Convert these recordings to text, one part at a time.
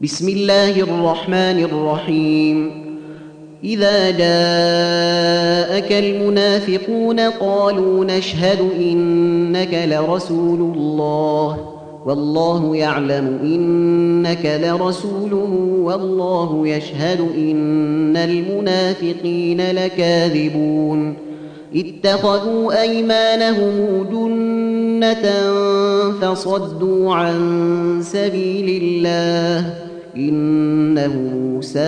بسم الله الرحمن الرحيم. إذا جاءك المنافقون قالوا نشهد إنك لرسول الله والله يعلم إنك لرسوله والله يشهد إن المنافقين لكاذبون. اتخذوا أيمانهم جنة فصدوا عن سبيل الله. إنه ساء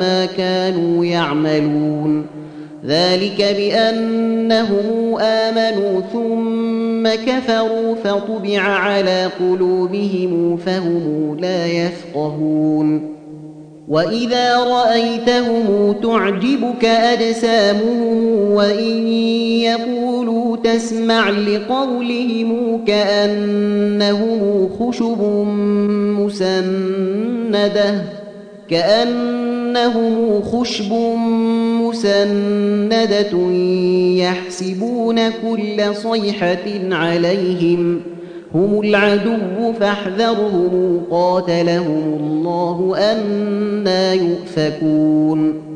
ما كانوا يعملون. ذلك بأنهم آمنوا ثم كفروا فطبع على قلوبهم فهم لا يفقهون. وإذا رأيتهم تعجبك أجسامهم وإن يقولوا تسمع لقولهم كأنهم خشب مسندة كأنهم خشب مسندة يحسبون كل صيحة عليهم هم العدو فاحذرهم قاتلهم الله أنا يؤفكون.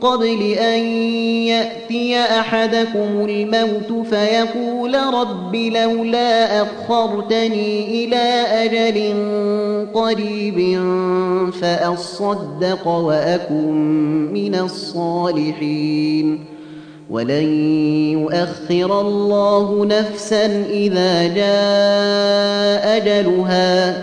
قبل أن يأتي أحدكم الموت فيقول رب لولا أخرتني إلى أجل قريب فأصدق وأكن من الصالحين. ولن يؤخر الله نفسا إذا جاء أجلها.